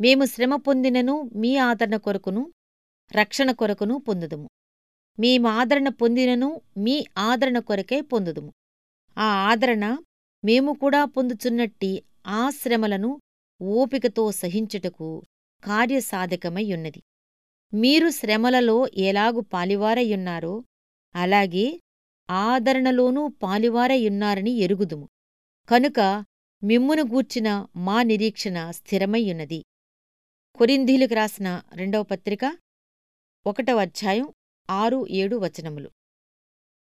మేము శ్రమ పొందినను మీ ఆదరణ కొరకును రక్షణ కొరకును పొందుదుము. మేమాదరణ పొందినను మీ ఆదరణ కొరకే పొందుదుము. ఆ ఆదరణ మేము కూడా పొందుచున్నట్టి ఆ శ్రమలను ఓపికతో సహించుటకు కార్యసాధకమయ్యున్నది. మీరు శ్రమలలో ఎలాగు పాలివారయ్యున్నారో అలాగే ఆదరణలోనూ పాలివారయ్యున్నారని ఎరుగుదుము. కనుక మిమ్మును గూర్చిన మా నిరీక్షణ స్థిరమయ్యున్నది. కొరింధీలకు రాసిన రెండవ పత్రిక ఒకటవ అధ్యాయం ఆరు ఏడు వచనములు.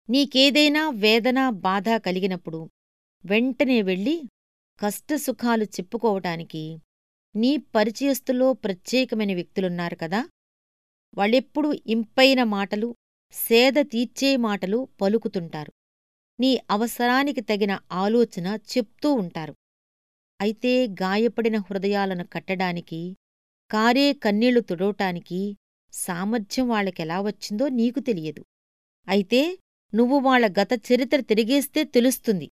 నీకేదైనా వేదన బాధ కలిగినప్పుడు వెంటనే వెళ్ళి కష్టసుఖాలు చెప్పుకోవటానికి నీ పరిచయస్తులో ప్రత్యేకమైన వ్యక్తులున్నారు కదా. వాళ్ళెప్పుడు ఇంపైన మాటలు సేద తీర్చే మాటలు పలుకుతుంటారు. నీ అవసరానికి తగిన ఆలోచన చెప్తూ ఉంటారు. అయితే గాయపడిన హృదయాలను కట్టడానికి కారే కన్నీళ్ళు తుడవటానికి సామర్థ్యం వాళ్ళకెలా వచ్చిందో నీకు తెలియదు. అయితే నువ్వు వాళ్ళ గత చరిత్ర తిరిగేస్తే తెలుస్తుంది.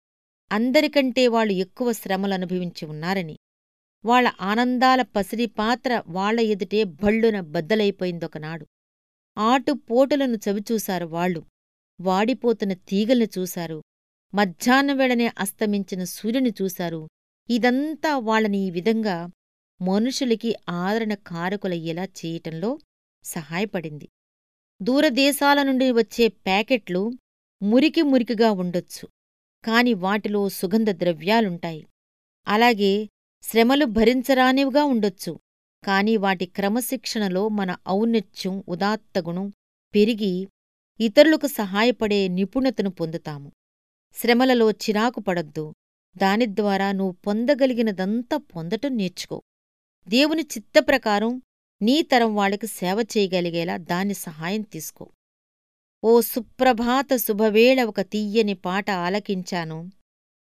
అందరికంటే వాళ్ళు ఎక్కువ శ్రమలనుభవించి ఉన్నారని. వాళ్ళ ఆనందాల పసిరి పాత్ర వాళ్ళ ఎదుటే భళ్ళున బద్దలైపోయిందొకనాడు. ఆటుపోటులను చవిచూశారు వాళ్ళు. వాడిపోతున్న తీగల్ని చూశారు. మధ్యాహ్నం వేళనే అస్తమించిన సూర్యుని చూశారు. ఇదంతా వాళ్ళని ఈ విధంగా మనుషులకి ఆదరణ కారకులయ్యేలా చేయటంలో సహాయపడింది. దూరదేశాల నుండి వచ్చే ప్యాకెట్లు మురికి మురికిగా ఉండొచ్చు. కాని వాటిలో సుగంధ ద్రవ్యాలుంటాయి. అలాగే శ్రమలు భరించరానివిగా ఉండొచ్చు. కాని వాటి క్రమశిక్షణలో మన ఔన్నత్యం ఉదాత్తగుణం పెరిగి ఇతరులకు సహాయపడే నిపుణతను పొందుతాము. శ్రమలలో చిరాకు పడద్దు. దాని ద్వారా నువ్వు పొందగలిగినదంతా పొందటం నేర్చుకో. దేవుని చిత్తప్రకారం నీ తరం వాళ్ళకి సేవ చేయగలిగేలా దాని సహాయం తీసుకో. ఓ సుప్రభాత శుభవేళ ఒక తీయని పాట ఆలకించాను.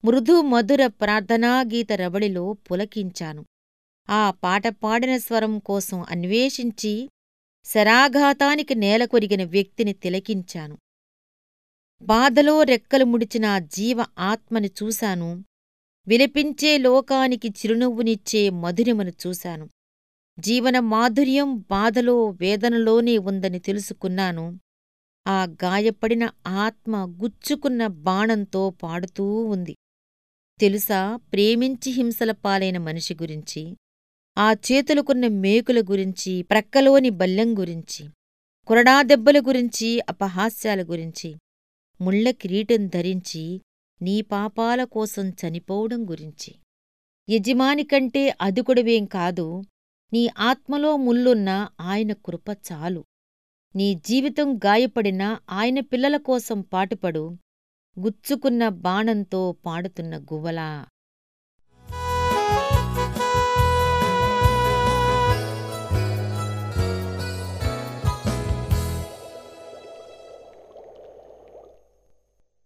మృదు మధుర ప్రార్థనాగీత రబడిలో పులకించాను. ఆ పాట పాడిన స్వరం కోసం అన్వేషించి శరాఘాతానికి నేలకొరిగిన వ్యక్తిని తిలకించాను. బాధలో రెక్కలు ముడిచిన ఆ జీవ ఆత్మని చూశాను. విలపించే లోకానికి చిరునవ్వునిచ్చే మధురిమను చూశాను. జీవన మాధుర్యం బాధలో వేదనలోనే ఉందని తెలుసుకున్నాను. ఆ గాయపడిన ఆత్మ గుచ్చుకున్న బాణంతో పాడుతూ ఉంది. తెలుసా? ప్రేమించి హింసల పాలైన మనిషి గురించి ఆ చేతులుకున్న మేకుల గురించి ప్రక్కలోని బల్లెం గురించి కొరడా దెబ్బల గురించి అపహాస్యాల గురించి ముళ్ళ కిరీటం ధరించి నీ పాపాల కోసం చనిపోవడం గురించి. యజమాని కంటే కాదు నీ ఆత్మలో ముల్లున్న ఆయన కృప చాలు. నీ జీవితం గాయపడిన ఆయన పిల్లల కోసం పాటుపడు గుచ్చుకున్న బాణంతో పాడుతున్న గువ్వలా.